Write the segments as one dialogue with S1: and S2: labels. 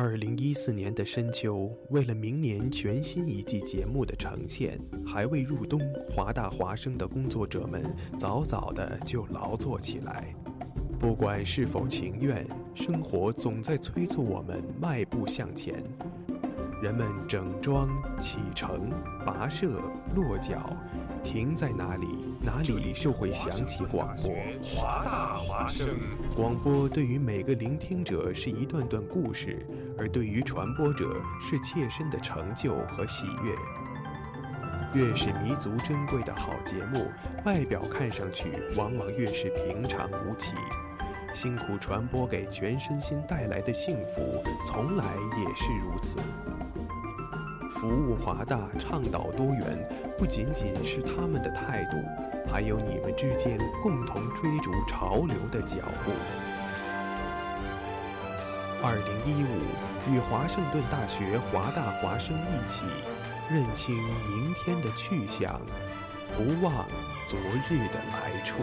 S1: 二零一四年的深秋，为了明年全新一季节目的呈现，还未入冬，华大华生的工作者们早早的就劳作起来。不管是否情愿，生活总在催促我们迈步向前。人们整装启程，跋涉落脚，停在哪里，哪里就会响起广播。
S2: 华大华声，
S1: 广播对于每个聆听者是一段段故事，而对于传播者是切身的成就和喜悦。越是弥足珍贵的好节目，外表看上去往往越是平常无奇。辛苦传播给全身心带来的幸福，从来也是如此。服务华大，倡导多元，不仅仅是他们的态度，还有你们之间共同追逐潮流的脚步。二零一五，与华盛顿大学华大华生一起，认清明天的去向，不忘昨日的来处。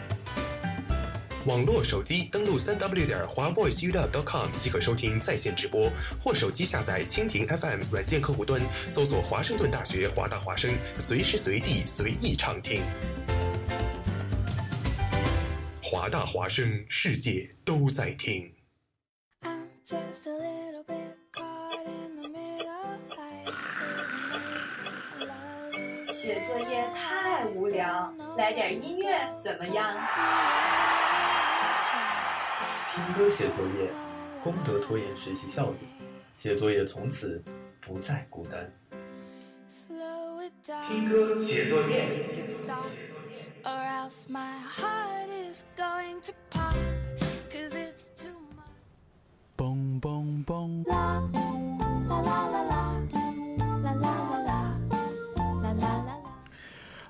S2: 网络手机登录三 w 点华 voiceup.com 即可收听在线直播，或手机下载蜻蜓 FM 软件客户端，搜索华盛顿大学华大华声，随时随地随意畅听。华大华声，世界都在听。
S3: 写作业太无聊，来点音乐怎么样？
S4: 听歌写作业，功德拖延学习效率，写作业从此不再孤单。
S2: 听歌写作业。
S1: 嘣嘣嘣！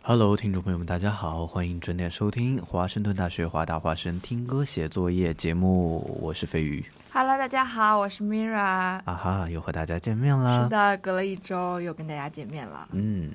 S5: Hello，听众朋友们，大家好，欢迎准点收听华盛顿大学华大华生听歌写作业节目，我是飞鱼。
S6: Hello，大家好，我是 Mira。
S5: 啊哈，又和大家见面啦。
S6: 是的，隔了一周又跟大家见面了。
S5: 嗯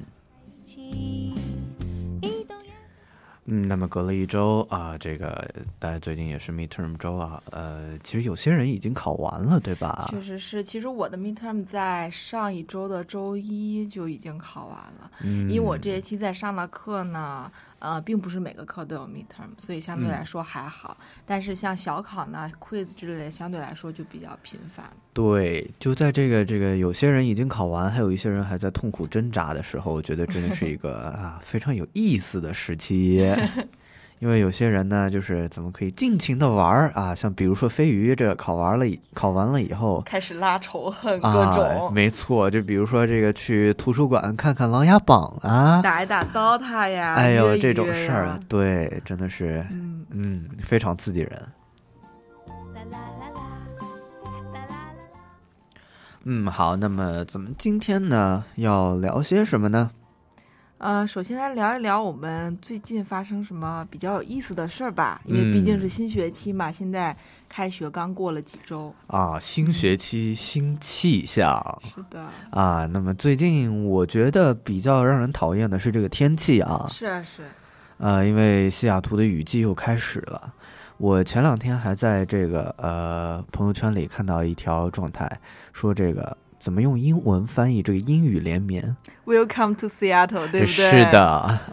S5: 嗯，那么隔了一周啊，这个大家最近也是 midterm 周啊，呃，其实有些人已经考完了，对吧？
S6: 确实是，其实我的 midterm 在上一周的周一就已经考完了，
S5: 嗯，
S6: 因为我这学期在上的课呢，呃，并不是每个课都有 midterm，所以相对来说还好。但是像小考呢、quiz 之类的，相对来说就比较频繁。
S5: 对，就在这个这个有些人已经考完，还有一些人还在痛苦挣扎的时候，我觉得真的是一个 啊非常有意思的时期。因为有些人呢，就是怎么可以尽情的玩儿啊，像比如说飞鱼这考完了考完了以后，
S6: 开始拉仇恨，各
S5: 啊，
S6: 种、
S5: 没错，就比如说这个去图书馆看看《琅琊榜》啊，
S6: 打一打 DOTA 呀，
S5: 哎呦这种事儿啊，对，真的是
S6: 嗯，
S5: 嗯非常刺激人。嗯，好，那么咱们今天呢要聊些什么呢？
S6: 呃，首先来聊一聊我们最近发生什么比较有意思的事儿吧，因为毕竟是
S5: 嗯
S6: 新学期嘛，现在开学刚过了几周。
S5: 啊，新学期新气象
S6: 是的，
S5: 啊。那么最近我觉得比较让人讨厌的是这个天气啊，
S6: 是啊是，
S5: 呃，因为西雅图的雨季又开始了。我前两天还在这个呃朋友圈里看到一条状态，说这个怎么用英文翻译这个阴雨连绵
S6: ？Welcome to Seattle，对不对？
S5: 是。的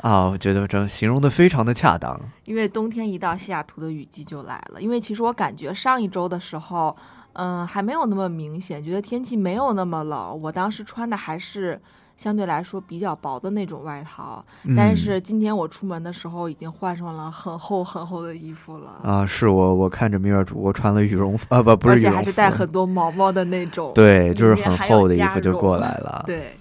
S5: 啊，我觉得这形容的非常的恰当。
S6: 因为冬天一到，西雅图的雨季就来了。因为其实我感觉上一周的时候，嗯，还没有那么明显，觉得天气没有那么冷。我当时穿的还是相对来说比较薄的那种外套，但
S5: 嗯
S6: 是今天我出门的时候已经换上了很厚很厚的衣服了。
S5: 啊，是我我看着米尔主播穿了羽绒服啊，不不
S6: 而
S5: 是羽绒服，
S6: 且还是带很多毛毛的那种。
S5: 对，就是很厚的衣服就过来了。
S6: 对，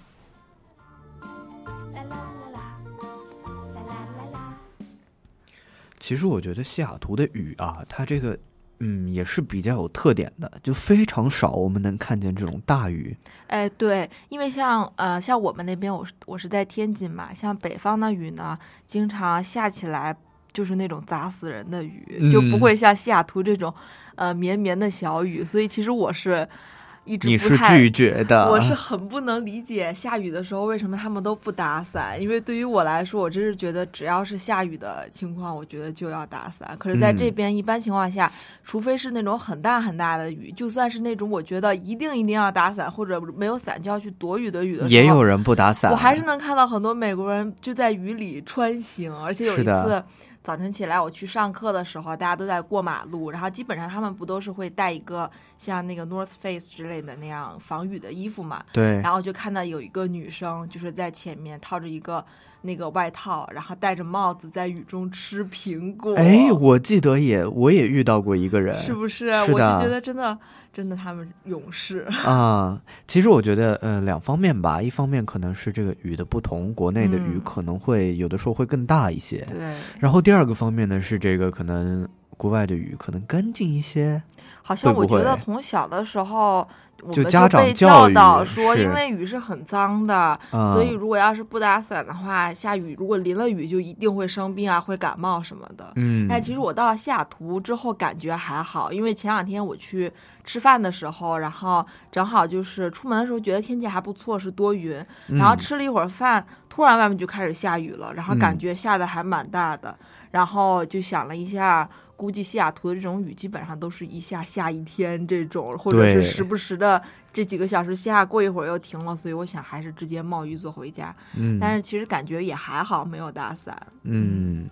S5: 其实我觉得西雅图的雨啊，它这个嗯也是比较有特点的，就非常少我们能看见这种大雨。
S6: 哎，对，因为像呃像我们那边，我是我是在天津嘛，像北方的雨呢，经常下起来就是那种砸死人的雨，就不
S5: 嗯
S6: 会像西雅图这种呃绵绵的小雨，所以其实我是一直
S5: 你是拒绝的，
S6: 我是很不能理解下雨的时候为什么他们都不打伞，因为对于我来说，我真是觉得只要是下雨的情况，我觉得就要打伞。可是在这
S5: 嗯
S6: 边，一般情况下，除非是那种很大很大的雨，就算是那种我觉得一定一定要打伞或者没有伞就要去躲雨的雨的时候，
S5: 也有人不打伞，
S6: 我还是能看到很多美国人就在雨里穿行，而且有一次早晨起来我去上课的时候，大家都在过马路，然后基本上他们不都是会带一个像那个 North Face 之类的那样防雨的衣服嘛？
S5: 对
S6: 然后就看到有一个女生就是在前面套着一个那个外套，然后戴着帽子在雨中吃苹果。
S5: 哎，我记得也我也遇到过一个人，
S6: 是不是？我就觉得真的真的他们勇士。
S5: 啊，其实我觉得，呃，两方面吧。一方面可能是这个雨的不同，国内的雨
S6: 嗯
S5: 可能会有的时候会更大一些。
S6: 对，
S5: 然后第二个方面呢，是这个可能国外的雨可能干净一些。
S6: 好像我觉得从小的时候，我们
S5: 就家长
S6: 被
S5: 教育
S6: 导说，因为雨是很脏的，
S5: 啊、
S6: 所以如果要是不打伞的话，下雨如果淋了雨就一定会生病啊，会感冒什么的。
S5: 嗯，
S6: 但其实我到了西雅图之后感觉还好，因为前两天我去吃饭的时候，然后正好就是出门的时候觉得天气还不错，是多云，然后
S5: 嗯
S6: 吃了一会儿饭，突然外面就开始下雨了，然后感
S5: 嗯
S6: 觉下的还蛮大的，然后就想了一下。估计西雅图的这种雨基本上都是一下下一天这种，或者是时不时的这几个小时下，过一会儿又停了，所以我想还是直接冒雨走回家。
S5: 嗯，
S6: 但是其实感觉也还好，没有打伞。
S5: 嗯。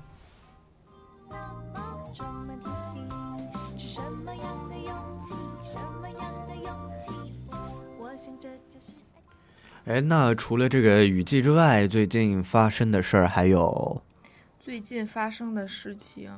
S5: 哎，那除了这个雨季之外，最近发生的事儿还有，
S6: 最近发生的事情，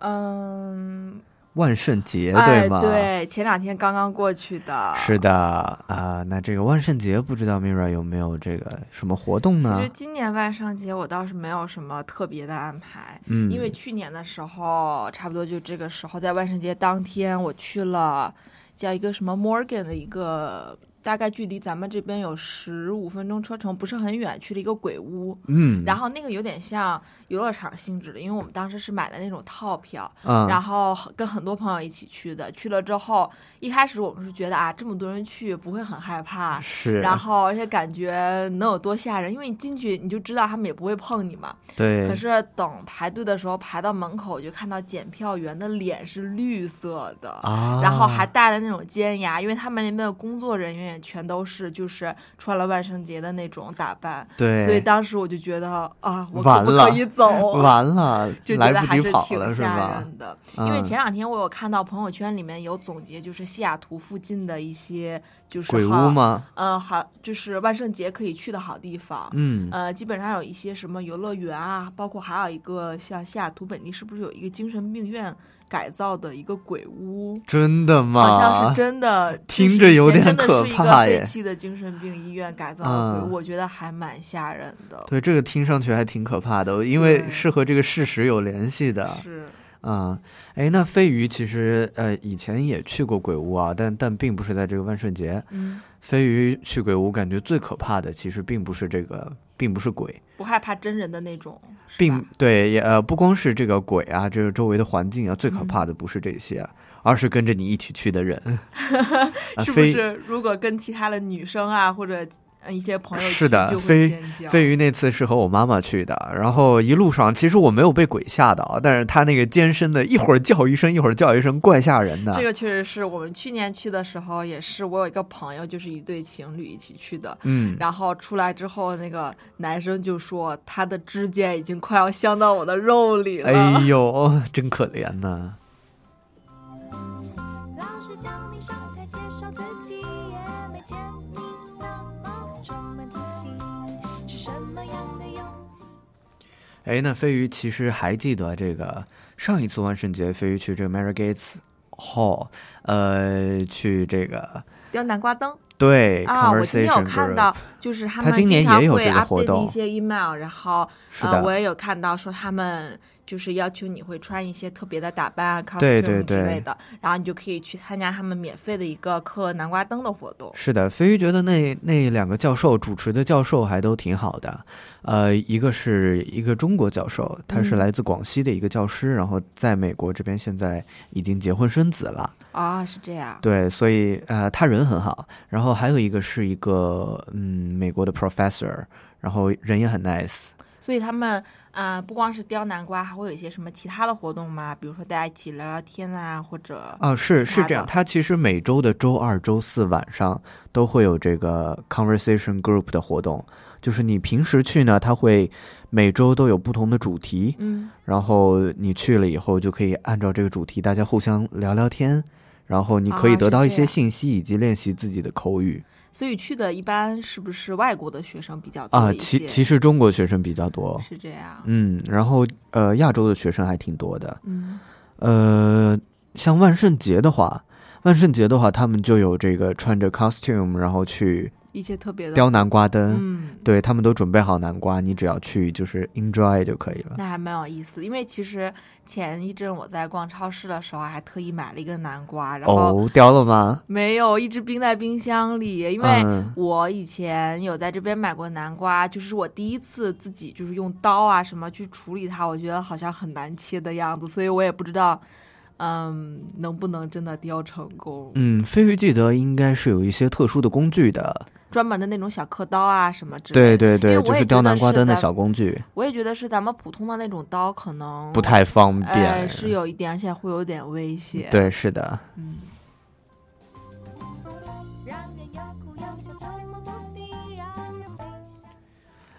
S6: 嗯，
S5: 万圣节
S6: 哎，
S5: 对吗？
S6: 对，前两天刚刚过去的。
S5: 是的啊、那这个万圣节不知道 Mira 有没有这个什么活动呢
S6: 其实？今年万圣节我倒是没有什么特别的安排，
S5: 嗯，
S6: 因为去年的时候，差不多就这个时候，在万圣节当天，我去了叫一个什么 Morgan 的一个，大概距离咱们这边有十五分钟车程，不是很远，去了一个鬼屋。
S5: 嗯，
S6: 然后那个有点像游乐场性质的，因为我们当时是买的那种套票，
S5: 嗯，
S6: 然后跟很多朋友一起去的。去了之后，一开始我们是觉得啊，这么多人去不会很害怕，
S5: 是，
S6: 然后而且感觉能有多吓人，因为你进去你就知道他们也不会碰你嘛。
S5: 对，
S6: 可是等排队的时候，排到门口就看到检票员的脸是绿色的。
S5: 啊，
S6: 然后还戴了那种尖牙，因为他们那边的工作人员也全都是就是穿了万圣节的那种打扮，
S5: 对，
S6: 所以当时我就觉得啊，我可不可以走？
S5: 完了，
S6: 就觉得
S5: 来不及
S6: 还是挺
S5: 跑了是
S6: 吓？人的。因为
S5: 嗯
S6: 前两天我有看到朋友圈里面有总结，就是西雅图附近的一些就是
S5: 鬼
S6: 好
S5: 屋？吗？
S6: 呃，好，就是万圣节可以去的好地方。
S5: 嗯，
S6: 呃，基本上有一些什么游乐园啊，包括还有一个像西雅图本地是不是有一个精神病院改造的一个鬼屋？
S5: 真的吗？
S6: 好像是真的，
S5: 听着有点可
S6: 真的是一个
S5: 怕耶
S6: 废弃的精神病医院改造的鬼
S5: 嗯
S6: 屋，我觉得还蛮吓人的。
S5: 对，这个听上去还挺可怕的，因为是和这个事实有联系的。
S6: 是，
S5: 啊、哎，那飞鱼其实呃以前也去过鬼屋啊，但但并不是在这个万圣节。
S6: 嗯，
S5: 飞鱼去鬼屋，感觉最可怕的其实并不是这个，并不是鬼，
S6: 不害怕真人的那种，
S5: 并对也呃不光是这个鬼啊，这个周围的环境啊，最可
S6: 嗯
S5: 怕的不是这些，而是跟着你一起去的人。啊
S6: 是不是？如果跟其他的女生啊，或者呃一些朋友
S5: 是的飞。飞鱼那次是和我妈妈去的，然后一路上其实我没有被鬼吓到，但是他那个尖声的，一会儿叫一声，一会儿叫一声，怪吓人的。
S6: 这个确实是我们去年去的时候，也是我有一个朋友，就是一对情侣一起去的。
S5: 嗯，
S6: 然后出来之后，那个男生就说他的指尖已经快要镶到我的肉里了。
S5: 哎呦，真可怜呐。
S7: 老
S5: 哎，那飞鱼其实还记得这个上一次万圣节，飞鱼去这个 Mary Gates Hall，呃，去这个
S6: 雕南瓜灯，
S5: 对
S6: 啊，我今天有
S5: Conversation
S6: 看到，就是他
S5: 他
S6: 们经常会 update
S5: 动
S6: 一些。email，然后呃，我也有看到说他们就是要求你会穿一些特别的打扮啊 costume 之类的，然后你就可以去参加他们免费的一个刻南瓜灯的活动。
S5: 是的，飞鱼觉得那那两个教授主持的教授还都挺好的，呃，一个是一个中国教授，他是
S6: 嗯
S5: 来自广西的一个教师，然后在美国这边现在已经结婚生子了，
S6: 啊，是这样。
S5: 对，所以呃，他人很好。然后还有一个是一个嗯美国的 professor，然后人也很 nice。
S6: 所以他们啊、不光是雕南瓜，还会有一些什么其他的活动吗？比如说大家一起聊聊天啊，或者
S5: 啊，是是这样，
S6: 的。
S5: 他其实每周的周二、周四晚上都会有这个 conversation group 的活动，就是你平时去呢，他会每周都有不同的主题，
S6: 嗯，
S5: 然后你去了以后就可以按照这个主题，大家互相聊聊天，然后你可以得到一些信息以及练习自己的口语
S6: 所以去的一般是不是外国的学生比较多
S5: 啊。其其实中国学生比较多，
S6: 是这样。
S5: 嗯，然后呃，亚洲的学生还挺多的，
S6: 嗯
S5: 呃，像万圣节的话，万圣节的话，他们就有这个穿着 costume，然后去
S6: 一些特别的
S5: 雕南瓜灯。
S6: 嗯，
S5: 对他们都准备好南瓜，你只要去就是 enjoy 就可以了。
S6: 那还蛮有意思的。因为其实前一阵我在逛超市的时候，还特意买了一个南瓜，然后
S5: 哦，雕了吗？
S6: 没有一直冰在冰箱里，因为
S5: 嗯
S6: 我以前有在这边买过南瓜，就是我第一次自己就是用刀啊什么去处理它，我觉得好像很难切的样子，所以我也不知道，嗯，能不能真的雕成功。
S5: 嗯，飞鱼记得应该是有一些特殊的工具的。
S6: 专门的那种小刻刀啊什么之类的。
S5: 对对对，就是雕南瓜灯的小工具，
S6: 我也觉得是咱们普通的那种刀可能
S5: 不太方
S6: 哎
S5: 便。
S6: 是有一点，而且会有点危险。，
S5: 对，是的。
S6: 嗯。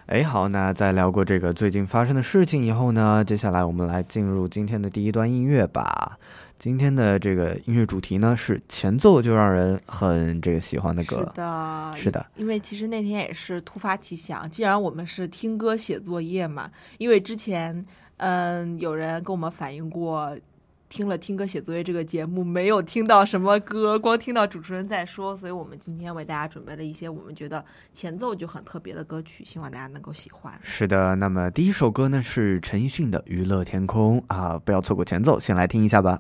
S5: 哎，好，那在聊过这个最近发生的事情以后呢，接下来我们来进入今天的第一段音乐吧。今天的这个音乐主题呢是前奏就让人很这个喜欢的歌是，
S6: 的，
S5: 是的，
S6: 因为其实那天也是突发奇想，既然我们是听歌写作业嘛，因为之前嗯有人跟我们反映过。听了听歌写作业这个节目，没有听到什么歌，光听到主持人在说，所以我们今天为大家准备了一些我们觉得前奏就很特别的歌曲，希望大家能够喜欢。
S5: 是的。那么第一首歌呢是陈奕迅的《娱乐天空》啊，不要错过前奏，先来听一下吧。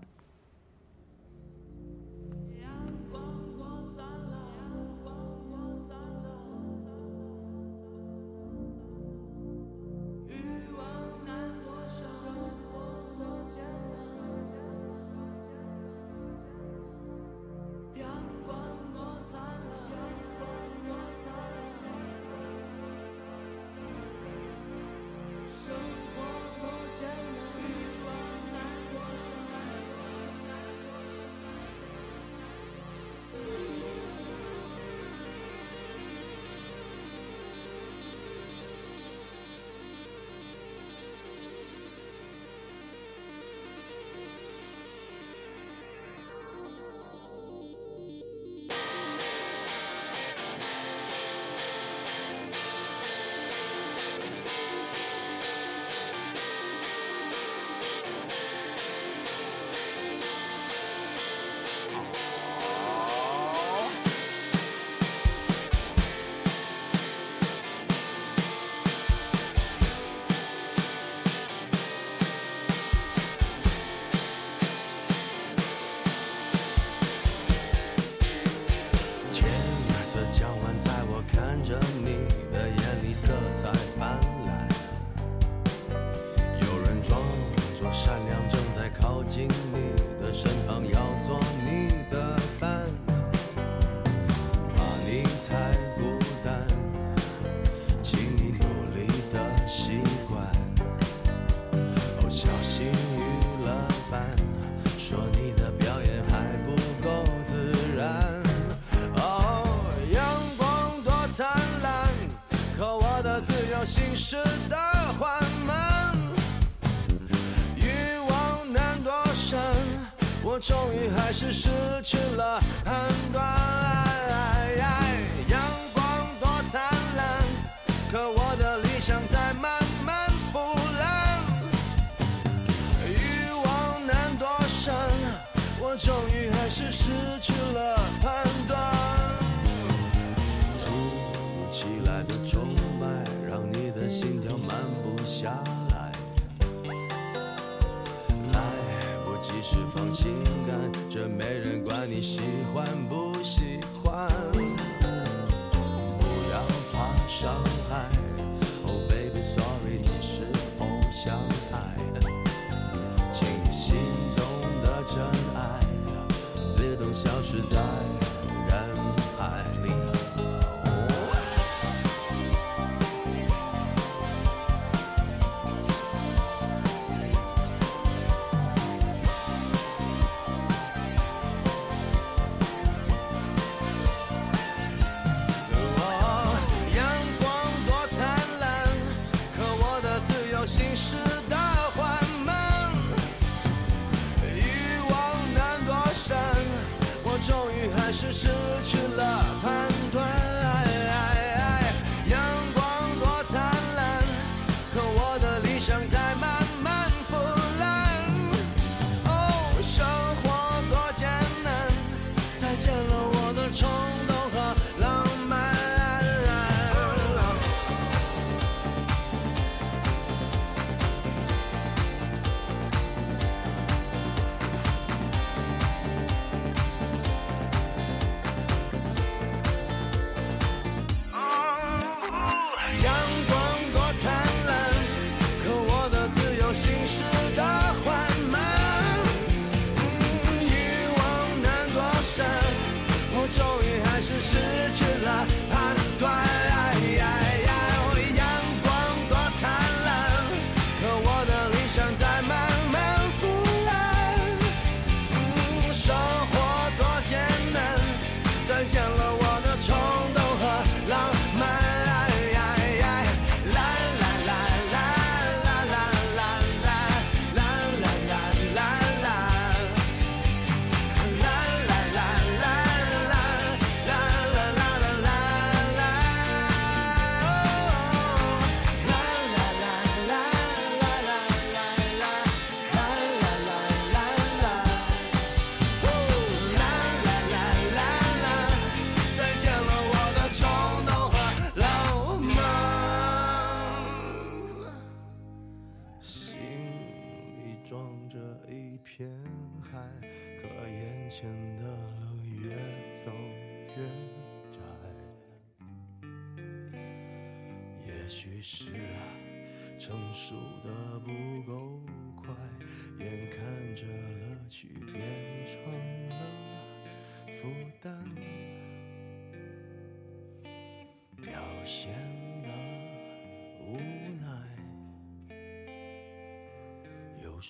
S8: 释放情感，这没人管你喜欢不喜欢。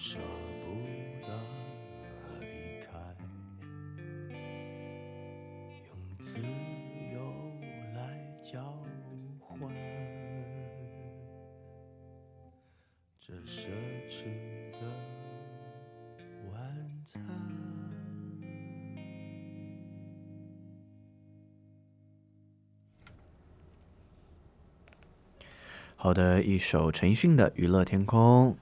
S8: 舍不得离开，用自由来交换这奢侈的晚餐。
S5: 好的，一首陈奕迅的《娱乐天空》。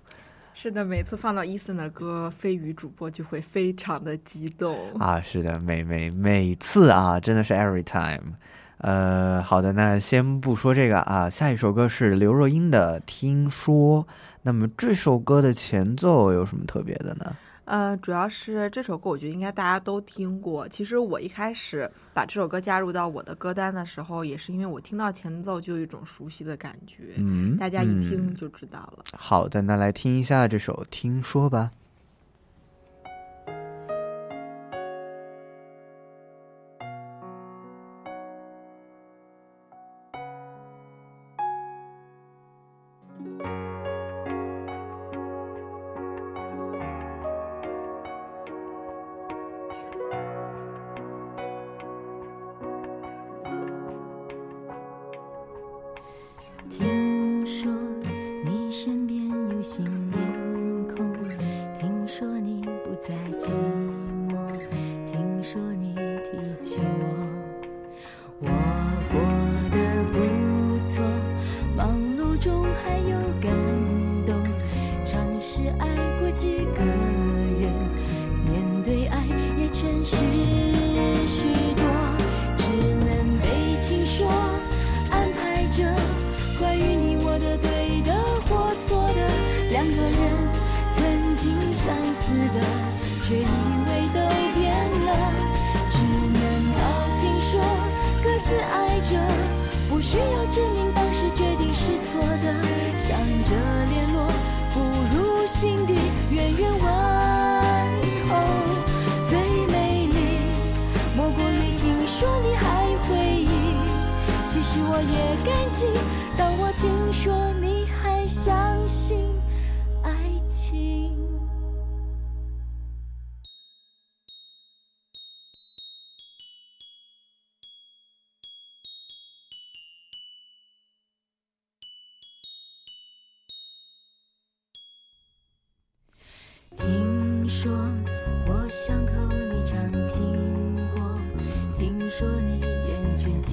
S6: 是的，每次放到伊森的歌，飞鱼主播就会非常的激动。
S5: 啊，是的，每每每次啊，真的是 every time。呃，好的，那先不说这个啊，下一首歌是刘若英的《听说》。那么这首歌的前奏有什么特别的呢？
S6: 呃，主要是这首歌，我觉得应该大家都听过。其实我一开始把这首歌加入到我的歌单的时候，也是因为我听到前奏就有一种熟悉的感觉，
S5: 嗯，
S6: 大家一听
S5: 嗯
S6: 就知道了。
S5: 好的，那来听一下这首《听说》吧。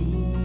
S7: 厌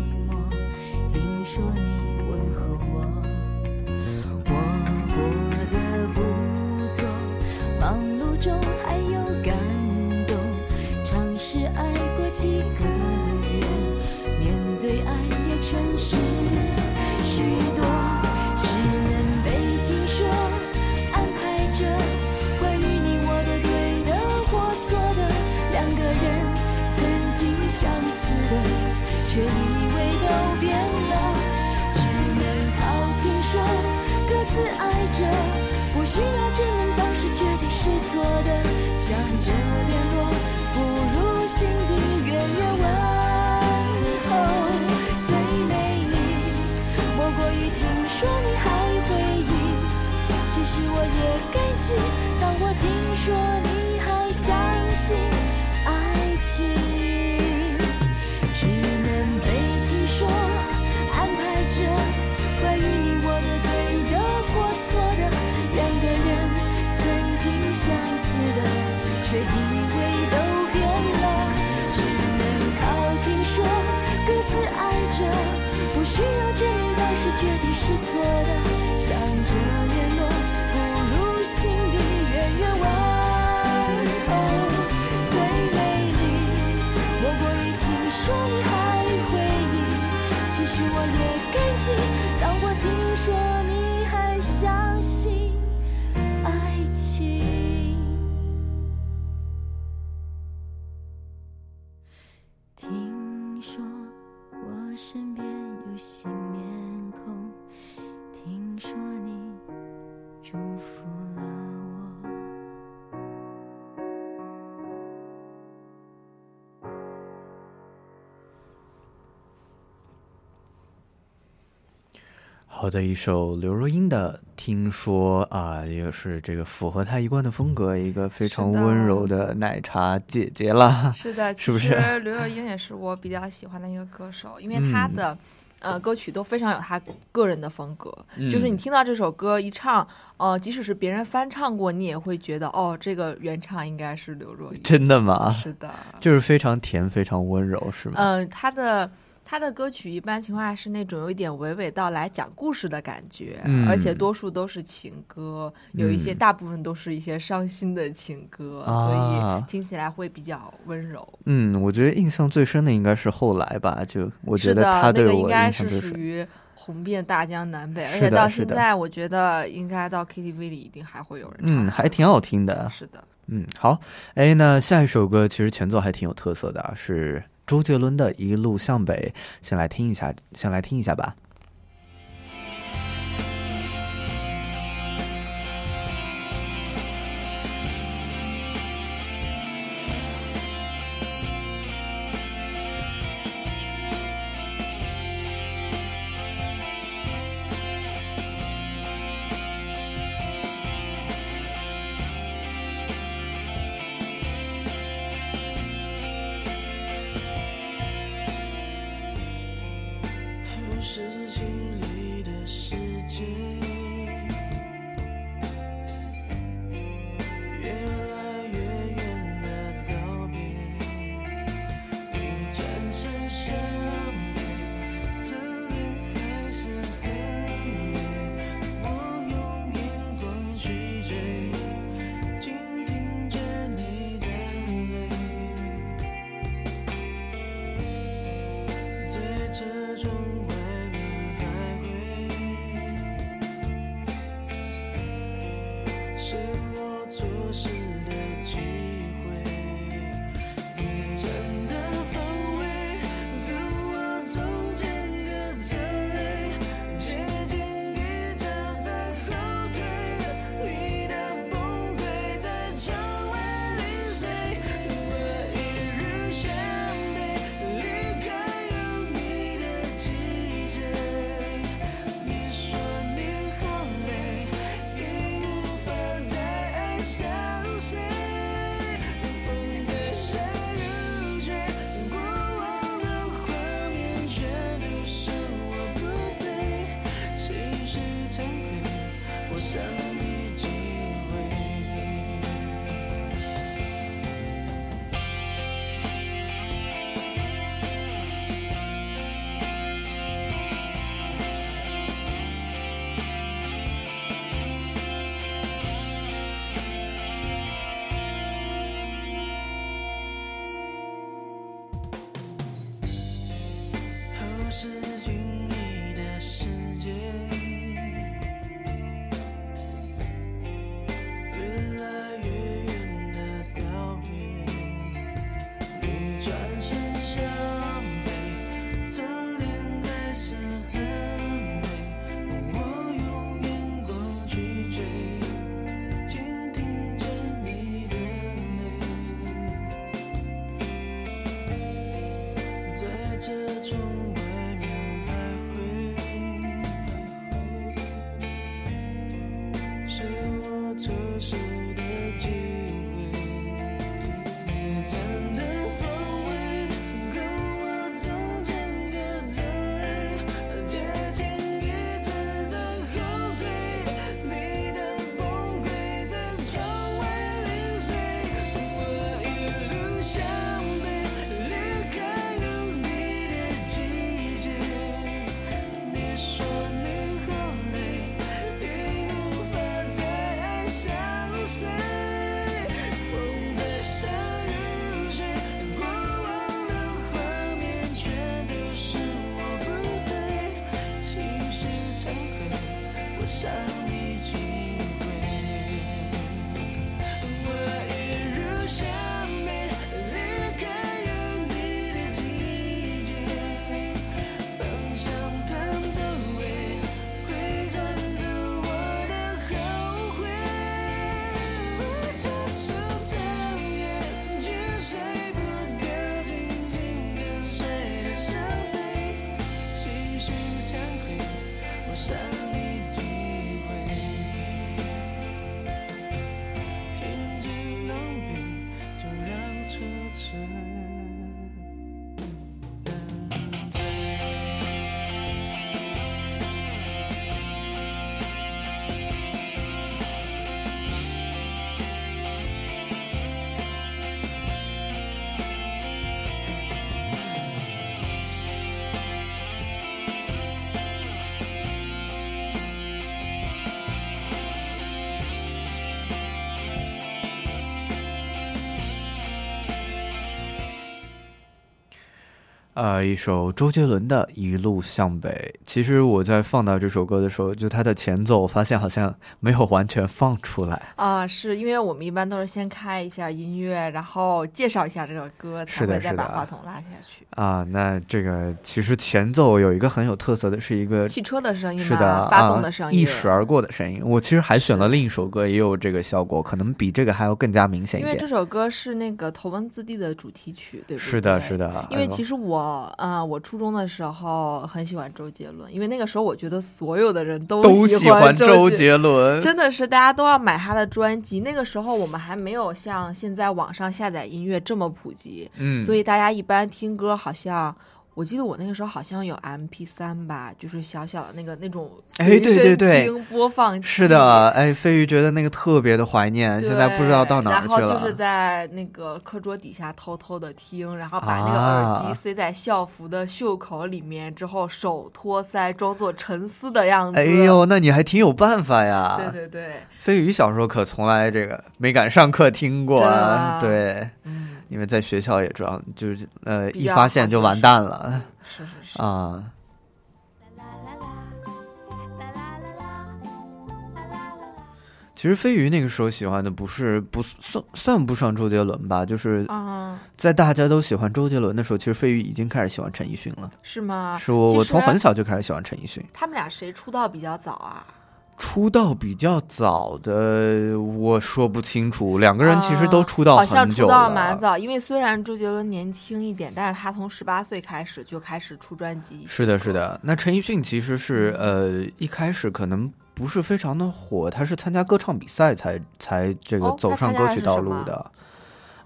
S5: 好的，一首刘若英的《听说》啊，也是这个符合她一贯的风格，一个非常温柔的奶茶姐姐啦。
S6: 是的，
S5: 是不是
S6: 其实刘若英也是我比较喜欢的一个歌手，因为她
S5: 嗯
S6: 的、呃歌曲都非常有她个人的风格。
S5: 嗯
S6: 就是你听到这首歌一唱，呃，即使是别人翻唱过，你也会觉得哦，这个原唱应该是刘若英。
S5: 真的吗？
S6: 是的，
S5: 就是非常甜，非常温柔，是吗？
S6: 嗯、她的。她的歌曲一般情况下是那种有一点娓娓道来讲故事的感觉，
S5: 嗯
S6: 而且多数都是情歌，有一些
S5: 嗯
S6: 大部分都是一些伤心的情歌，
S5: 啊
S6: 所以听起来会比较温柔。
S5: 嗯，我觉得印象最深的应该是后来吧，就我觉得他
S6: 那个
S5: 对我
S6: 应该是
S5: 印象最深。
S6: 属于红遍大江南北，而且到现在，我觉得应该到 KTV 里一定还会有人唱。
S5: 嗯，还挺好听的。
S6: 是的，
S5: 嗯，好，哎，那下一首歌其实前奏还挺有特色的啊，是周杰伦的《一路向北》，先来听一下，先来听一下吧。
S8: 事情。
S5: 呃，一首周杰伦的《一路向北》。其实我在放到这首歌的时候，就它的前奏，我发现好像没有完全放出来。
S6: 啊，是因为我们一般都是先开一下音乐，然后介绍一下这个歌，才会再把话筒拉下去。
S5: 啊，那这个其实前奏有一个很有特色的，是一个
S6: 汽车的声音嘛，
S5: 是的
S6: 发动
S5: 啊
S6: 的声音，
S5: 一驶而过的声音。我其实还选了另一首歌，也有这个效果，可能比这个还要更加明显一点
S6: 因为这。首歌是那个《头文字 D》的主题曲，对不对？
S5: 是的，是。的。
S6: 因为其
S5: 实
S6: 实我，呃，我初中的时候很喜欢周杰伦，因为那个时候我觉得所有的人都
S5: 都喜
S6: 喜欢
S5: 周
S6: 杰
S5: 杰伦，
S6: 真的是大家都要买他的专辑。那个时候我们还没有像现在网上下载音乐这么普及，
S5: 嗯，
S6: 所以大家一般听歌好像。我记得我那个时候好像有 M P 三吧，就是小小的那个那种
S5: 哎
S6: 随
S5: 对对
S6: 身
S5: 对
S6: 听播放器。
S5: 是的，哎，飞鱼觉得那个特别的怀念，现在不知道到哪儿去
S6: 了然后就是。在那个课桌底下偷偷的听，然后把那个耳机
S5: 啊
S6: 塞在校服的袖口里面，之后手托腮，装作沉思的样子。
S5: 哎呦，那你还挺有办法呀！
S6: 对对对，
S5: 飞鱼小时候可从来这个没敢上课听过对，
S6: 嗯，
S5: 因为在学校也知道，就是呃一发现就完蛋了
S6: 是是是。
S5: 啊。其实飞鱼那个时候喜欢的不是不算算不上周杰伦吧，就是
S6: 啊，
S5: 在大家都喜欢周杰伦的时候，其实飞鱼已经开始喜欢陈奕迅了。
S6: 是吗？
S5: 是我我从很小就开始喜欢陈奕迅。
S6: 他们俩谁出道比较早啊？
S5: 出道比较早的，我说不清楚。两个人其实都
S6: 啊
S5: 出道
S6: 好像出
S5: 很久了，
S6: 道蛮早，因为虽然周杰伦年轻一点，但是他从十八岁开始就开始出专辑。
S5: 是的，是。的。那陈奕迅其实是
S6: 嗯
S5: 呃一开始可能不是非常的火，他是参加歌唱比赛才才这个
S6: 哦
S5: 走上歌曲道路的。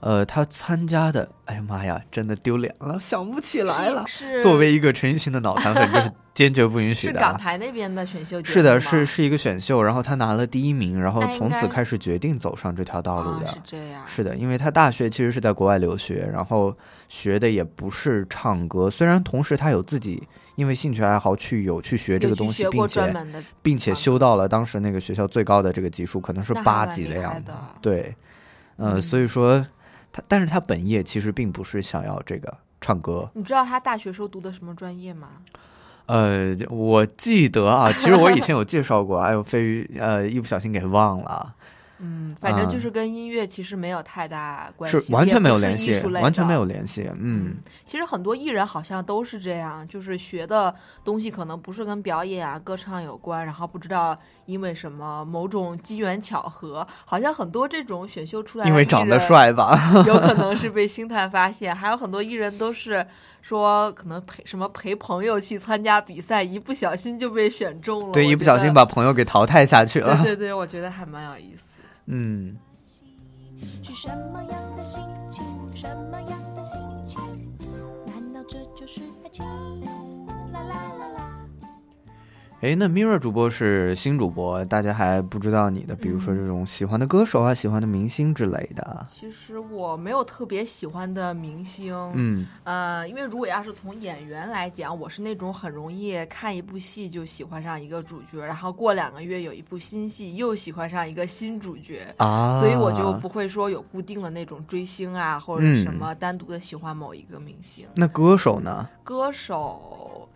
S5: 呃，他参加的，哎呀妈呀，真的丢脸了，想不起来了。
S6: 是
S5: 作为一个陈奕迅的脑残粉，这是坚决不允许的啊。
S6: 港台那边的选秀节目
S5: 是的，是是一个选秀，然后他拿了第一名，然后从此开始决定走上这条道路的。
S6: 啊是这样。
S5: 是的，因为他大学其实是在国外留学，然后学的也不是唱歌，虽然同时他有自己因为兴趣爱好去有去学这个东西，并且并且修到了当时那个学校最高的这个级数，可能是八级的样子。对，呃，
S6: 嗯
S5: 所以说他，但是他本业其实并不是想要这个唱歌。
S6: 你知道他大学时候读的什么专业吗？
S5: 呃，我记得啊，其实我以前有介绍过，哎呦，飞鱼，呃，一不小心给忘了。
S6: 嗯，反正就
S5: 啊
S6: 是跟音乐其实没有太大关系，
S5: 是完全没有联系完全没有联系。嗯，
S6: 其实很多艺人好像都是这样，就是学的东西可能不是跟表演啊、歌唱有关，然后不知道因为什么某种机缘巧合，好像很多这种选秀出来的
S5: 因为长得，帅吧。
S6: 有可能是被星探发现，还有很多艺人都是说可能陪什么陪朋友去参加比赛，一不小心就被选中了。
S5: 对，一不小心把朋友给淘汰下去了。
S6: 对对对，我觉得还蛮有意思。
S5: 嗯，
S7: 是什么样的心情？什么样的心情？难道这就是爱情？
S5: 诶，那 Mirror 主播是新主播，大家还不知道你的，比如说这种喜欢的歌手啊、喜欢的明星之类的。
S6: 其实我没有特别喜欢的明星，
S5: 嗯，
S6: 呃，因为如果要是从演员来讲，我是那种很容易看一部戏就喜欢上一个主角，然后过两个月有一部新戏又喜欢上一个新主角，
S5: 啊，
S6: 所以我就不会说有固定的那种追星啊，或者
S5: 嗯
S6: 什么单独的喜欢某一个明星。
S5: 那歌手呢？
S6: 歌手，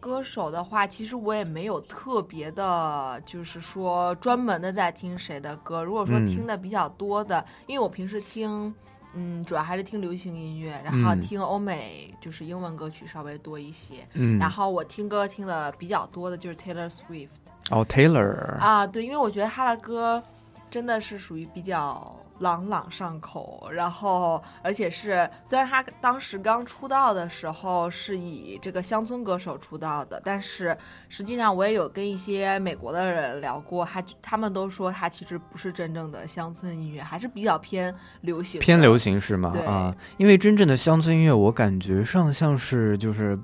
S6: 歌手的话，其实我也没有特别的，就是说专门的在听谁的歌。如果说
S5: 嗯。
S6: 听的比较多的，因为我平时听，嗯，主要还是听流行音乐，然后
S5: 嗯。
S6: 听欧美就是英文歌曲稍微多一些。
S5: 嗯，
S6: 然后我听歌听的比较多的就是 Taylor Swift
S5: 哦，Taylor，
S6: 啊，对，因为我觉得他的歌真的是属于比较朗朗上口，然后而且是虽然他当时刚出道的时候是以这个乡村歌手出道的，但是实际上我也有跟一些美国的人聊过，他他们都说他其实不是真正的乡村音乐，还是比较偏流行，
S5: 偏流行是吗？啊，因为真正的乡村音乐，我感觉上像是就是，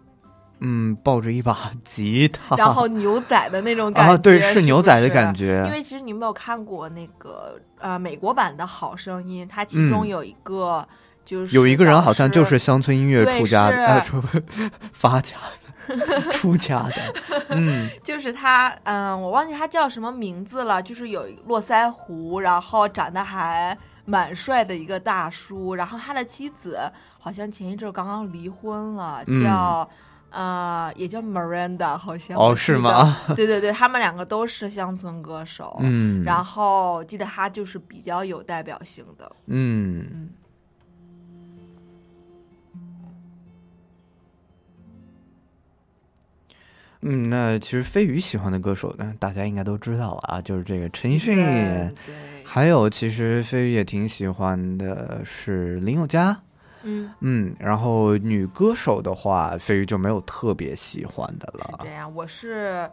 S5: 嗯，抱着一把吉他，
S6: 然后牛仔的那种感觉，
S5: 啊，对，
S6: 是
S5: 牛仔的感觉，
S6: 因为其实你有没有看过那个呃美国版的《好声音》，它其中
S5: 嗯。
S6: 有一个就是
S5: 有一个人好像就是乡村音乐出家的，
S6: 是。
S5: 呃，出发家的，出家的，嗯，
S6: 就是他，嗯，我忘记他叫什么名字了，就是有络腮胡，然后长得还蛮帅的一个大叔，然后他的妻子好像前一阵刚刚离婚了，
S5: 嗯。
S6: 叫。呃，也叫 Miranda，好像
S5: 哦是吗？
S6: 对对对，他们两个都是乡村歌手，
S5: 嗯，
S6: 然后记得他就是比较有代表性的，
S5: 嗯。
S6: 嗯，
S5: 嗯，那其实飞鱼喜欢的歌手呢，大家应该都知道了啊，就是这个陈奕迅，还有其实飞鱼也挺喜欢的是林宥嘉，
S6: 嗯，
S5: 嗯，然后女歌手的话，飞鱼就没有特别喜欢的
S6: 是
S5: 了
S6: 这。样。我是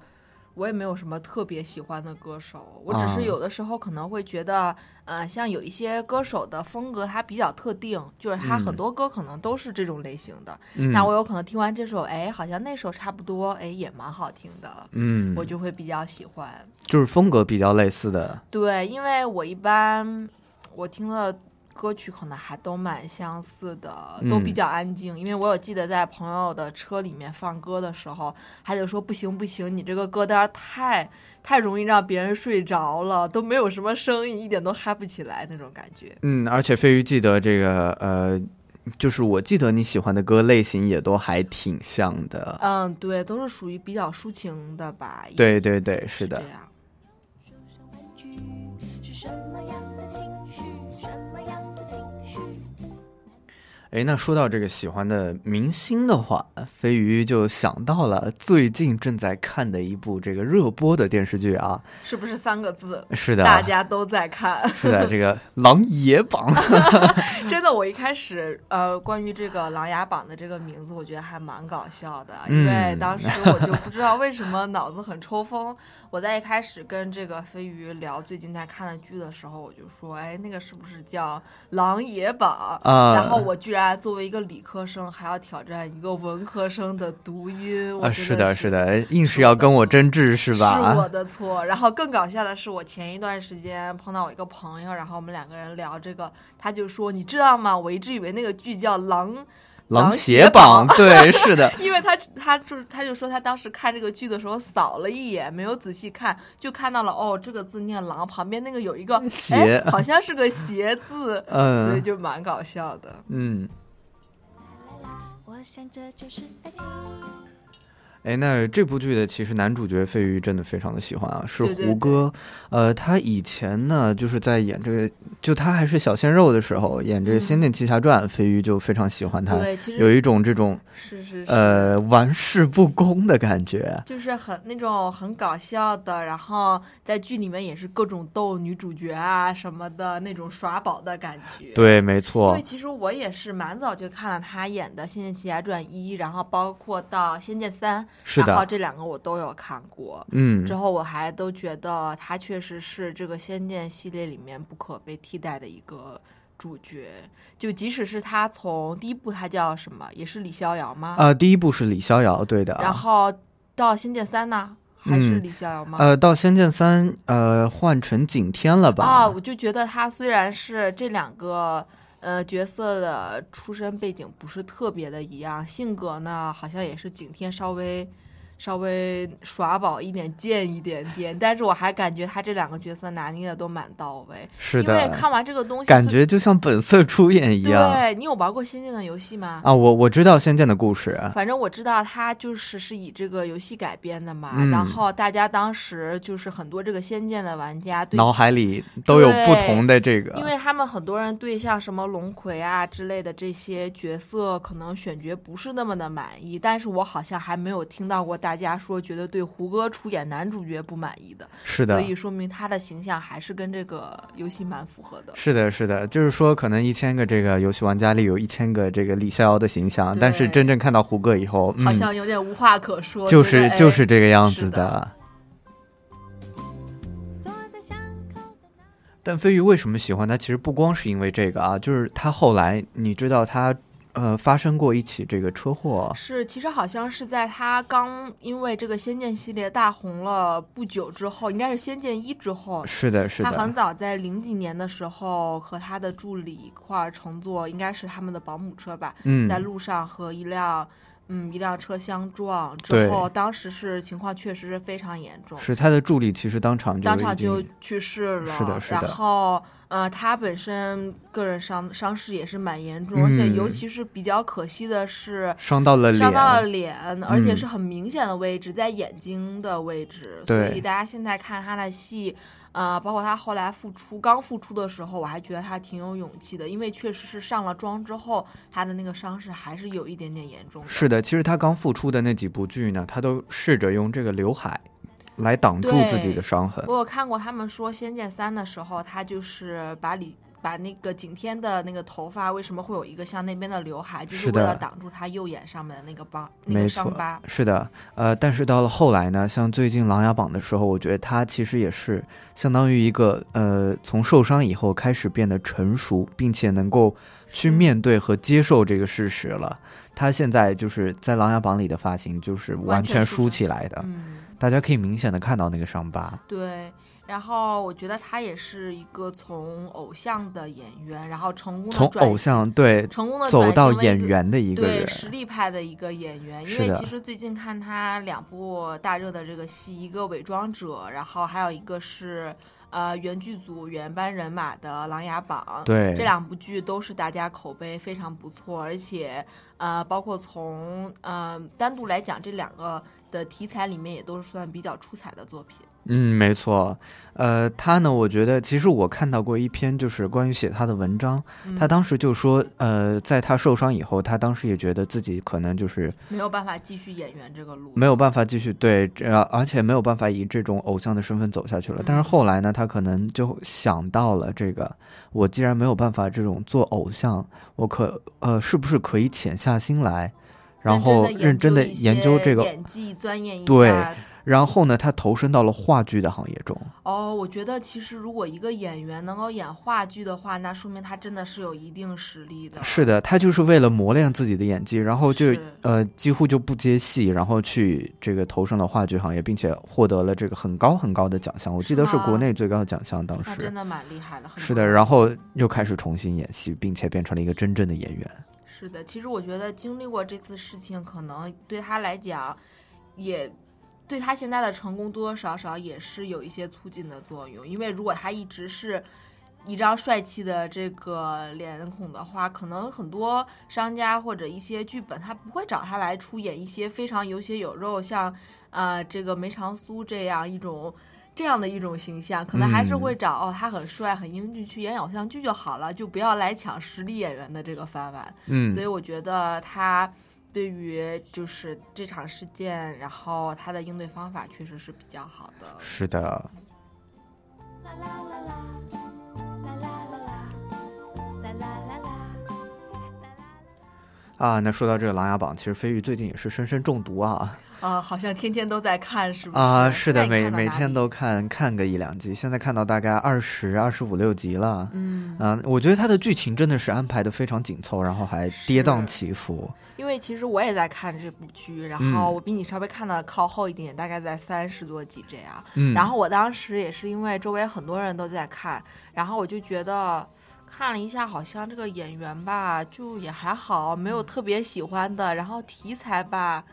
S6: 我也没有什么特别喜欢的歌手，我只
S5: 啊
S6: 是有的时候可能会觉得，呃，像有一些歌手的风格它比较特定，就是他很
S5: 嗯
S6: 多歌可能都是这种类型的。
S5: 嗯，
S6: 那我有可能听完这首，哎，好像那首差不多，哎，也蛮好听的，
S5: 嗯，
S6: 我就会比较喜欢。
S5: 就是风格比较类似的，
S6: 对，因为我一般我听的歌曲可能还都蛮相似的，都比
S5: 嗯
S6: 较安静。因为我有记得在朋友的车里面放歌的时候，他就说不行不行，你这个歌单太太容易让别人睡着了，都没有什么声音，一点都嗨不起来那种感觉。
S5: 嗯，而且飞鱼记得这个呃，就是我记得你喜欢的歌类型也都还挺像的，
S6: 嗯，对，都是属于比较抒情的吧。
S5: 对对对，是的。
S7: 是什么样
S5: 哎，那说到这个喜欢的明星的话，飞鱼就想到了最近正在看的一部这个热播的电视剧啊，
S6: 是不是三个字？
S5: 是的，
S6: 大家都在看。
S5: 是的，这个《琅琊榜》
S6: 真的，我一开始呃，关于这个《琅琊榜》的这个名字，我觉得还蛮搞笑的，
S5: 嗯
S6: 因为当时 我就不知道为什么脑子很抽风。我在一开始跟这个飞鱼聊最近在看的剧的时候，我就说，哎，那个是不是叫《琅琊榜》？
S5: 啊，
S6: 然后我居然作为一个理科生，还要挑战一个文科生的读音，我
S5: 啊，是的，是的，硬是要跟我争执是吧
S6: 是我？的错。然后更搞笑的是，我前一段时间碰到我一个朋友，然后我们两个人聊这个，他就说：“你知道吗？我一直以为那个剧叫《狼
S5: 琅
S6: 琊
S5: 琊榜，对，是的，
S6: 因为他他就是他就说他当时看这个剧的时候扫了一眼，没有仔细看，就看到了哦，这个字念狼，旁边那个有一个
S5: 邪
S6: 哎，好像是个鞋字，
S5: 嗯
S6: 所以就蛮搞笑的。
S5: 嗯。
S7: 我想这就是爱情。
S5: 哎，那这部剧的其实男主角费玉真的非常的喜欢啊，是
S6: 对对
S5: 胡歌。呃，他以前呢就是在演这个，就他还是小鲜肉的时候，演这个《仙剑奇侠传》，费玉就非常喜欢他，
S6: 嗯对，其实
S5: 有一种这种
S6: 是是是，
S5: 呃玩世不恭的感觉。
S6: 就是很那种很搞笑的，然后在剧里面也是各种逗女主角啊什么的那种耍宝的感觉。。
S5: 对，没
S6: 因
S5: 错
S6: 为，其实我也是蛮早就看了他演的《仙剑奇侠传一》，然后包括到《仙剑三》，
S5: 是
S6: 然后，这两个我都有看过。
S5: 嗯
S6: 之后我还都觉得他确实是这个《仙剑》系列里面不可被替代的一个主角。就即使是他从第一部他叫什么，也是李逍遥吗？
S5: 呃、第一部是李逍遥，对的。
S6: 然后到《仙剑三》呢，还是
S5: 嗯
S6: 李逍遥吗？
S5: 呃，到《仙剑三》呃换成景天了吧？
S6: 啊，我就觉得他虽然是这两个呃角色的出身背景不是特别的一样，性格呢好像也是景天稍微稍微耍宝一点、贱一点点，但是我还感觉他这两个角色拿捏的都蛮到位。
S5: 是
S6: 因为，看完这个东西，
S5: 感觉就像本色出演一样。
S6: 对你有玩过《仙剑》的游戏吗？
S5: 啊，我我知道《仙剑》的故事，
S6: 反正我知道它就是是以这个游戏改编的嘛，
S5: 嗯
S6: 然后大家当时就是很多这个《仙剑》的玩家对
S5: 脑海里都有不同的这个。
S6: 因为他们很多人对像什么龙葵啊之类的这些角色，可能选角不是那么的满意，但是我好像还没有听到过大家说觉得对胡歌出演男主角不满意的，
S5: 是的
S6: 所，以说明他的形象还是跟这个游戏蛮符合的。
S5: 是的，是的，就是说，可能一千个这个游戏玩家里有一千个这个李逍遥的形象，但是真正看到胡歌以后，嗯
S6: 好，像有点无话可说，
S5: 就是就是这个样子的但飞鱼为什么喜欢他？其实不光是因为这个啊，就是他后来，你知道他呃发生过一起这个车祸，
S6: 是，其实好像是在他刚因为这个《仙剑》系列大红了不久之后，应该是《仙剑一》之后，
S5: 是的，是的
S6: 他很，早在零几年的时候和他的助理一块儿乘坐，应该是他们的保姆车吧，
S5: 嗯
S6: 在路上和一辆嗯一辆车相撞之后，当时是情况确实是非常严重，
S5: 是他的助理其实当场就
S6: 当场就去世了。
S5: 是的是的
S6: 然后呃，他本身个人伤伤势也是蛮严重，而且
S5: 嗯
S6: 尤其是比较可惜的是。
S5: 伤到了脸，
S6: 伤到了脸，而且
S5: 嗯
S6: 是很明显的位置，在眼睛的位置。
S5: 对
S6: 所以大家现在看他的戏，呃，包括他后来复出，刚复出的时候，我还觉得他挺有勇气的，因为确实是上了妆之后，他的那个伤势还是有一点点严重的。
S5: 是的，其实他刚复出的那几部剧呢，他都试着用这个刘海来挡住自己的伤痕。
S6: 我有看过他们说《仙剑三》的时候，他就是把李把那个景天的那个头发为什么会有一个像那边的刘海，就是为了挡住他右眼上面的那个疤、那个伤疤。，
S5: 是的，呃，但是到了后来呢，像最近《琅琊榜》的时候，我觉得他其实也是相当于一个呃，从受伤以后开始变得成熟，并且能够去面对和接受这个事实了。他现在就是在《琅琊榜》里的发型就是完
S6: 完全
S5: 全梳起来的，
S6: 嗯，
S5: 大家可以明显的看到那个伤疤。
S6: 对。然后我觉得他也是一个从偶像的演员，然后成功的
S5: 从偶像对
S6: 成功的
S5: 走到演员的一个
S6: 对，实力派的一个演员，因为其实最近看他两部大热的这个戏，一个《伪装者》，然后还有一个是呃原剧组原班人马的《琅琊榜》。
S5: 对
S6: 这两部剧都是大家口碑非常不错，而且呃，包括从呃单独来讲，这两个的题材里面也都是算比较出彩的作品。
S5: 嗯，没错，呃，他呢，我觉得其实我看到过一篇就是关于写他的文章，
S6: 嗯
S5: 他当时就说，呃，在他受伤以后，他当时也觉得自己可能就是
S6: 没有办法继续演员这个路，
S5: 没有办法继续对，这而且没有办法以这种偶像的身份走下去了。但是
S6: 嗯
S5: 后来呢，他可能就想到了这个，我既然没有办法这种做偶像，我可呃是不是可以潜下心来，然后认真的研究这个，
S6: 演技，钻研一
S5: 对
S6: 下。
S5: 然后呢，他投身到了话剧的行业中。
S6: 哦，我觉得其实如果一个演员能够演话剧的话，那说明他真的是有一定实力的。
S5: 是的，他就是为了磨练自己的演技，然后就呃几乎就不接戏，然后去这个投身了话剧行业，并且获得了这个很高很高的奖项，我记得是国内最高的奖项，当时
S6: 真的蛮厉害的。很
S5: 是的，然后又开始重新演戏，并且变成了一个真正的演员。
S6: 是的，其实我觉得经历过这次事情，可能对他来讲，也对他现在的成功多多少少也是有一些促进的作用。因为如果他一直是一张帅气的这个脸孔的话，可能很多商家或者一些剧本他不会找他来出演一些非常有血有肉，像呃这个梅长苏这样一种。这样的一种形象，可能还是
S5: 嗯
S6: 会找、哦，他很帅、很英俊，去演偶像剧就好了，就不要来抢实力演员的这个饭碗。
S5: 嗯，
S6: 所以我觉得他对于就是这场事件，然后他的应对方法确实是比较好的。
S5: 是的，啊，那说到这个《琅琊榜》，其实飞鱼最近也是深深中毒啊
S6: 啊、好像天天都在看，是不是？
S5: 啊，是的，每每天都看看个一两集，现在看到大概二十二十五六集了。
S6: 嗯，
S5: 啊，我觉得它的剧情真的是安排的非常紧凑，然后还跌宕起伏。
S6: 因为其实我也在看这部剧，然
S5: 嗯
S6: 后我比你稍微看的靠后一点，大概在三十多集这样。
S5: 嗯，
S6: 然后我当时也是因为周围很多人都在看，然后我就觉得看了一下，好像这个演员吧，就也还好，没有特别喜欢的。然后题材吧，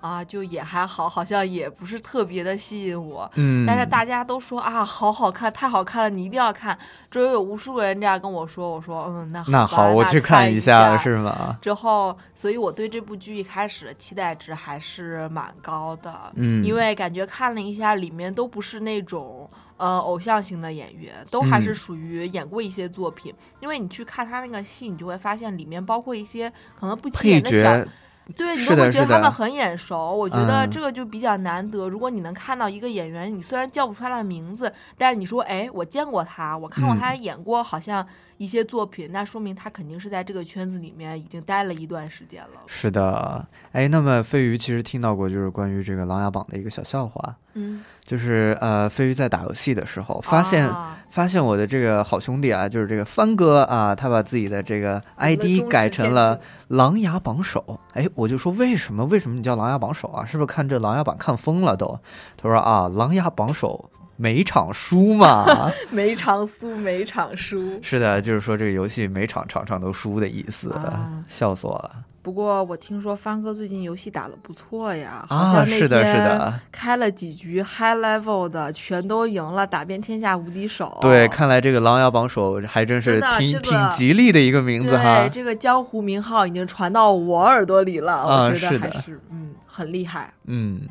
S6: 啊，就也还好，好像也不是特别的吸引我。
S5: 嗯，
S6: 但是大家都说啊，好好看，太好看了，你一定要看。周围有无数个人这样跟我说，我说嗯，那好
S5: 那
S6: 好，
S5: 我去看一
S6: 看下，
S5: 是吗？
S6: 之后，所以我对这部剧一开始的期待值还是蛮高的，
S5: 嗯，
S6: 因为感觉看了一下，里面都不是那种呃偶像型的演员，都还是
S5: 嗯
S6: 属于演过一些作品。因为你去看他那个戏，你就会发现里面包括一些可能不起
S5: 配
S6: 眼的小
S5: 角，
S6: 对你都会觉得他们很眼熟。我觉得
S5: 嗯
S6: 这个就比较难得。如果你能看到一个演员，你虽然叫不出他的名字，但是你说，哎，我见过他，我看过
S5: 嗯
S6: 他演过好像一些作品，那说明他肯定是在这个圈子里面已经待了一段时间了。
S5: 是的，哎，那么飞鱼其实听到过就是关于这个《琅琊榜》的一个小笑话，
S6: 嗯，
S5: 就是呃，飞鱼在打游戏的时候发现、
S6: 啊
S5: 发现我的这个好兄弟啊，就是这个帆哥啊，他把自己的这个 ID 改成了“琅琊榜首”。哎，我就说为什么？为什么你叫琅琊榜首啊？是不是看这《琅琊榜》看疯了都？他说啊，琅琊榜首每场输嘛。
S6: 每场输，每场输。
S5: 是的，就是说这个游戏每场场场都输的意思，
S6: 啊
S5: 笑死我了。
S6: 不过我听说帆哥最近游戏打得不错呀，好
S5: 啊，
S6: 像那
S5: 是的，是
S6: 天
S5: 的，
S6: 开了几局 high level 的，全都赢了，打遍天下无敌手。
S5: 对，看来这个琅琊榜首还真是挺
S6: 这个
S5: 挺吉利的一个名字哈
S6: 对，。这个江湖名号已经传到我耳朵里了，
S5: 啊
S6: 我觉得还是嗯很厉害。
S5: 嗯，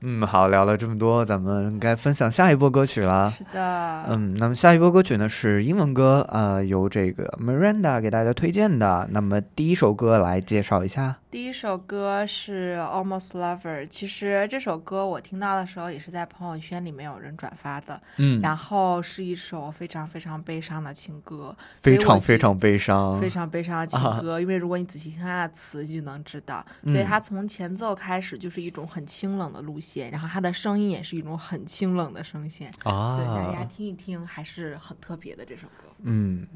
S5: 嗯，好，聊了这么多，咱们该分享下一波歌曲了。
S6: 是的，
S5: 嗯，那么下一波歌曲呢是英文歌，呃，由这个 Miranda 给大家推荐的。那么第一首歌来介绍一下。
S6: 第一首歌是 Almost Lover，其实这首歌我听到的时候也是在朋友圈里面有人转发的，
S5: 嗯，
S6: 然后是一首非常非常悲伤的情歌，
S5: 非常非常悲伤，
S6: 非常悲伤的情
S5: 啊
S6: 歌，因为如果你仔细听它的词，就能知道。所以
S5: 嗯
S6: 它从前奏开始就是一种很清冷的路线，然后他的声音也是一种很清冷的声线，所以大家
S5: 啊，
S6: 听一听还是很特别的这首歌。
S5: 嗯。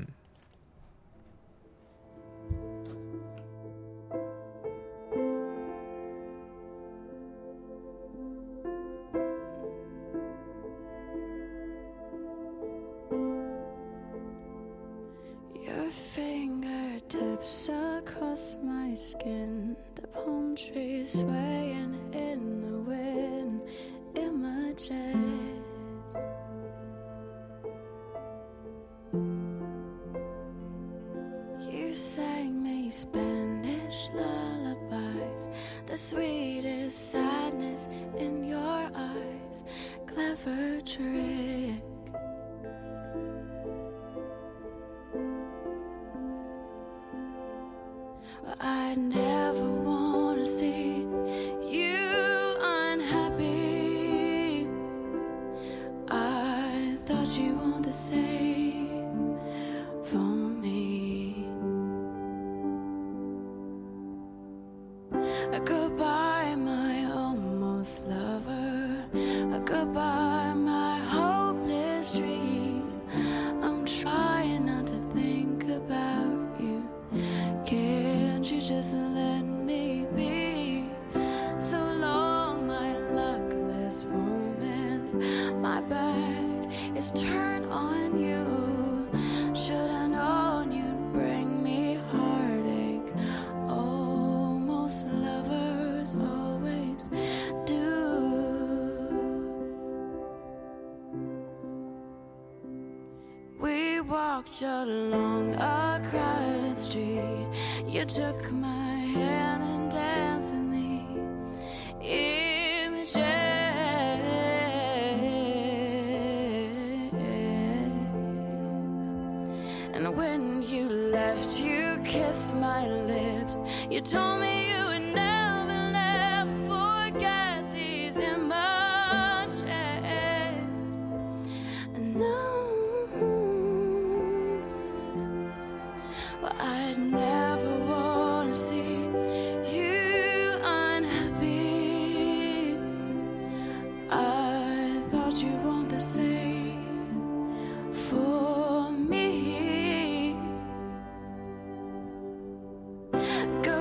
S7: Fingertips across my skin, the palm trees swaying in the sweetest sadness in your eyes. Clever trick. Go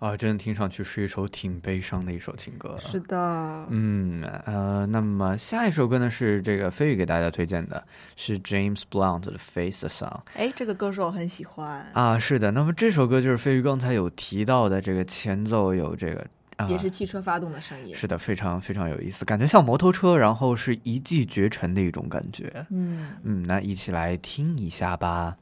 S9: 啊，真的听上去是一首挺悲伤的一首情歌。
S6: 是的，
S9: 嗯，呃，那么下一首歌呢是这个飞宇给大家推荐的，是 James Blunt 的《Face the Sun》
S6: 哎，这个歌手我很喜欢，
S9: 啊，是的。那么这首歌就是飞宇刚才有提到的，这个前奏有这个啊，
S6: 也是汽车发动的声音。
S9: 是的，非常非常有意思，感觉像摩托车，然后是一骑绝尘的一种感觉。
S6: 嗯，
S9: 嗯，那一起来听一下吧。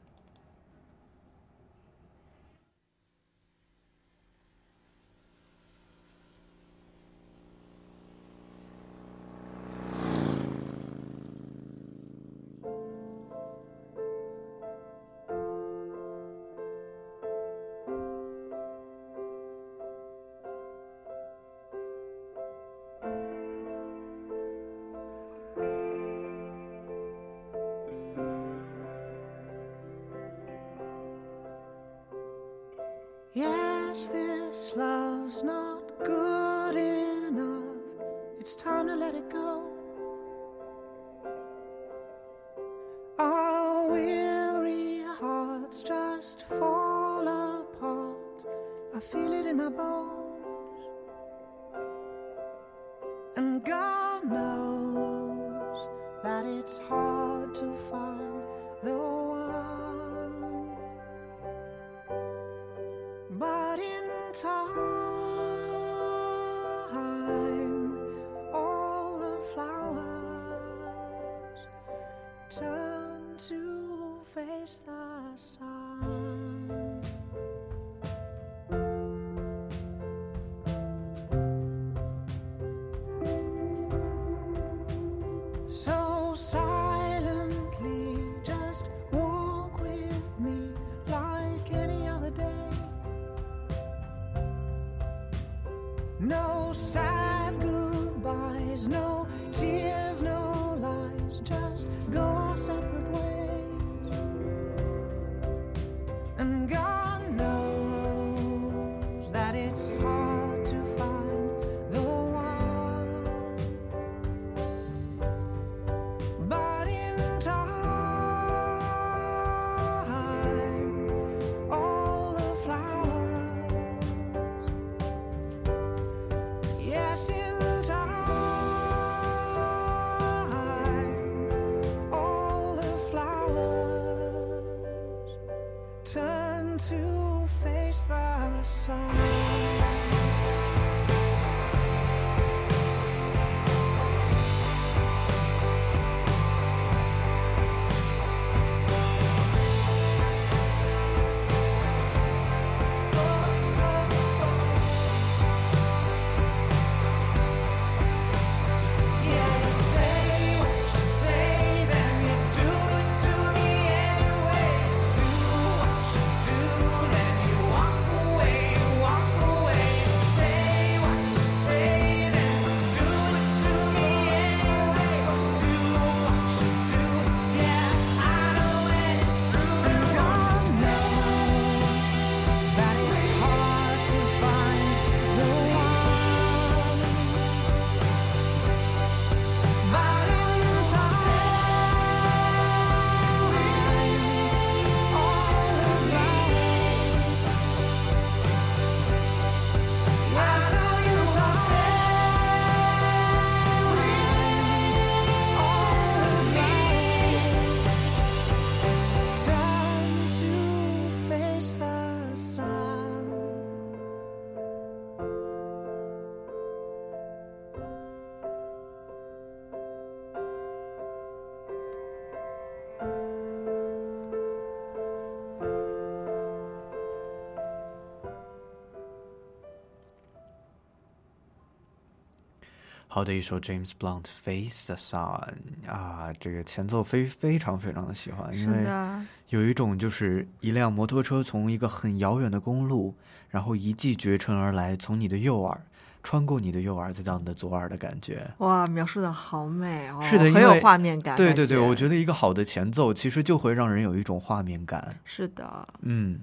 S9: 好的一首 James Blunt《Face the Sun》啊，这个前奏非非常非常的喜欢，
S6: 是
S9: 因为
S6: 的，
S9: 有一种就是一辆摩托车从一个很遥远的公路，然后一骑绝尘而来，从你的右耳
S5: 穿过你的右耳再到你的左耳的感觉。
S6: 哇，描述的好美哦，
S5: 是的，
S6: 很有画面感。
S5: 对对对，我觉
S6: 得
S5: 得一个好的前奏其实就会让人有一种画面感。
S6: 是的。
S5: 嗯，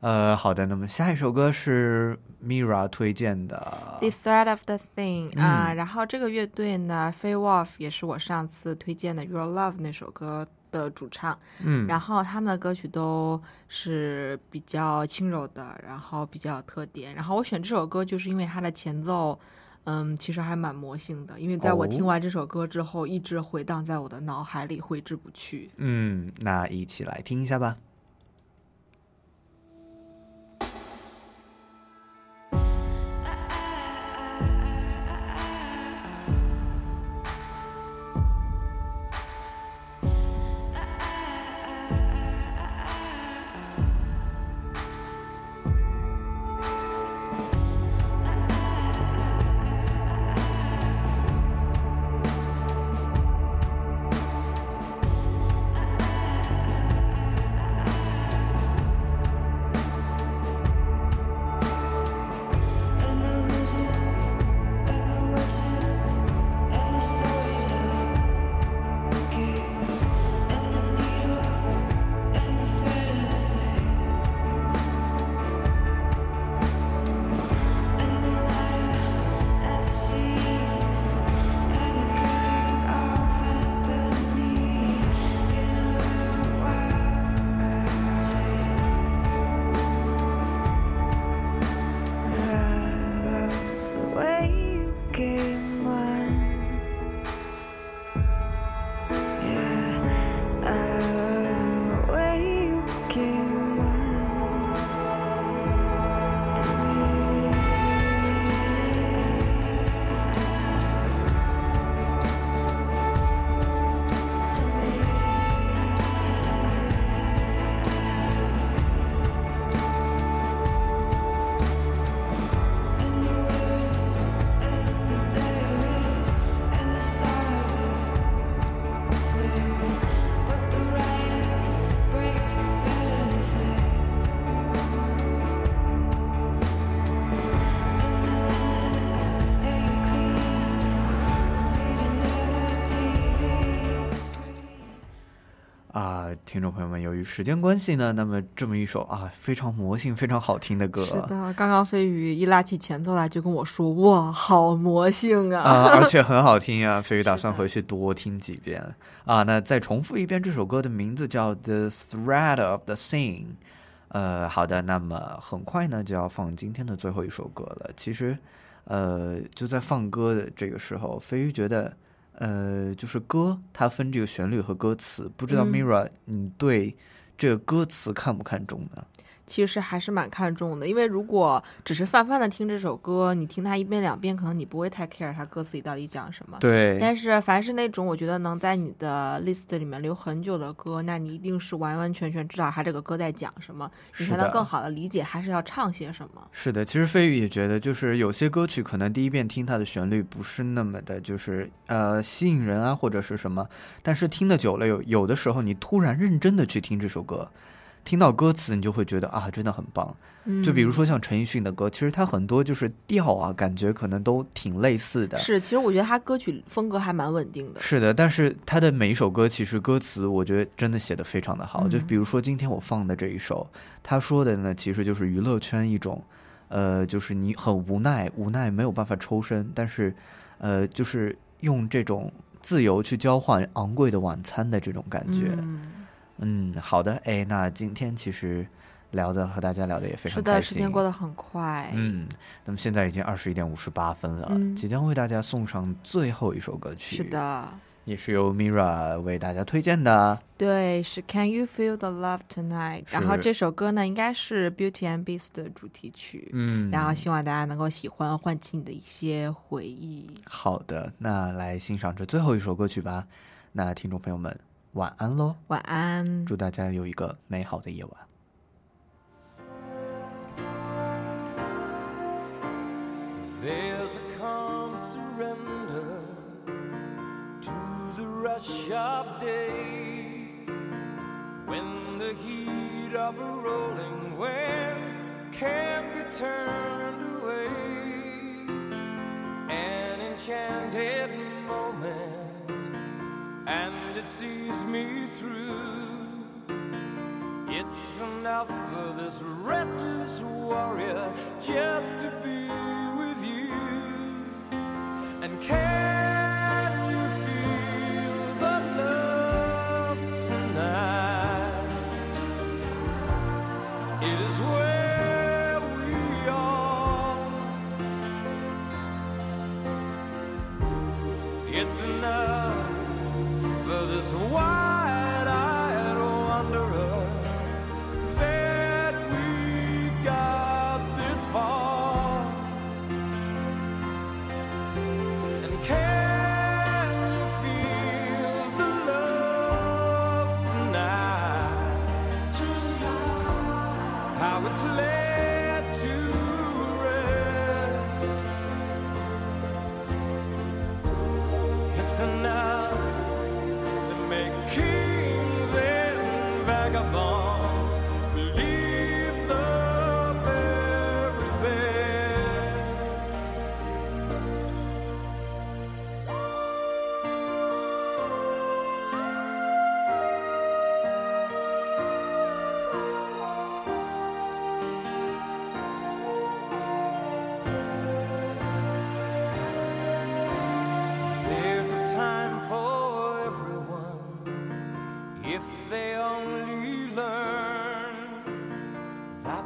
S5: 呃，好的，那么下一首歌是 Mira 推荐的
S6: The Thread of the Thing 啊、
S5: 嗯
S6: 然后这个乐队呢 f a y Wolf 也是我上次推荐的 Your Love 那首歌的主唱，
S5: 嗯，
S6: 然后他们的歌曲都是比较轻柔的，然后比较有特点。然后我选这首歌就是因为它的前奏，嗯，其实还蛮魔性的，因为在我
S5: 哦
S6: 听完这首歌之后，一直回荡在我的脑海里，挥之不去。
S5: 嗯，那一起来听一下吧。听众朋友们，由于时间关系呢，那么这么一首啊非常魔性、非常好听的歌，
S6: 是的，刚刚飞鱼一拉起前奏来就跟我说：“哇，好魔性啊！”
S5: 啊，而且很好听啊，飞鱼打算回去多听几遍啊。那再重复一遍，这首歌的名字叫《The Thread of the Sing》。呃，好的，那么很快呢就要放今天的最后一首歌了。其实，呃，就在放歌的这个时候，飞鱼觉得，呃，就是歌它分这个旋律和歌词，不知道
S6: 嗯
S5: Mira、你对这个歌词看不看重呢？
S6: 其实还是蛮看重的，因为如果只是泛泛的听这首歌，你听它一遍两遍，可能你不会太 care 它歌词里到底讲什么。
S5: 对，
S6: 但是凡是那种我觉得能在你的 list 里面留很久的歌，那你一定是完完全全知道它这个歌在讲什么，你才能更好的理解它是要唱些什么。
S5: 是的，其实飞宇也觉得，就是有些歌曲可能第一遍听它的旋律不是那么的，就是呃吸引人啊，或者是什么，但是听的久了，有有的时候你突然认真的去听这首歌，听到歌词，你就会觉得啊，真的很棒。就比如说像陈奕迅的歌，其实他很多就是调啊，感觉可能都挺类似的。
S6: 是，其实我觉得他歌曲风格还蛮稳定的。
S5: 是的，但是他的每一首歌其实歌词，我觉得真的写的非常的好。就
S6: 嗯
S5: 比如说今天我放的这一首，他说的呢，其实就是娱乐圈一种，呃，就是你很无奈，无奈没有办法抽身，但是，呃，就是用这种自由去交换昂贵的晚餐的这种感觉。
S6: 嗯，
S5: 嗯，好的，哎，那今天其实聊的和大家聊的也非常
S6: 是的，
S5: 开心。
S6: 时间过得很快。
S5: 嗯，那么现在已经二十一点五十八分了，
S6: 嗯
S5: 即将为大家送上最后一首歌曲。
S6: 是的，
S5: 也是由 Mira 为大家推荐的。
S6: 对，是 Can You Feel the Love Tonight？然后这首歌呢，应该是 Beauty and Beast 的主题曲。
S5: 嗯
S6: 然后希望大家能够喜欢，唤起你的一些回忆。
S5: 好的，那来欣赏这最后一首歌曲吧。那听众朋友们，晚安喽！
S6: 晚安。
S5: 祝大家有一个美好的夜晚。
S8: There's a calm surrender to the rush of day when the heat of a rolling wind can be turned away. enchanted moment, and it sees me through. It's enough for this restless warrior just to be with you. And can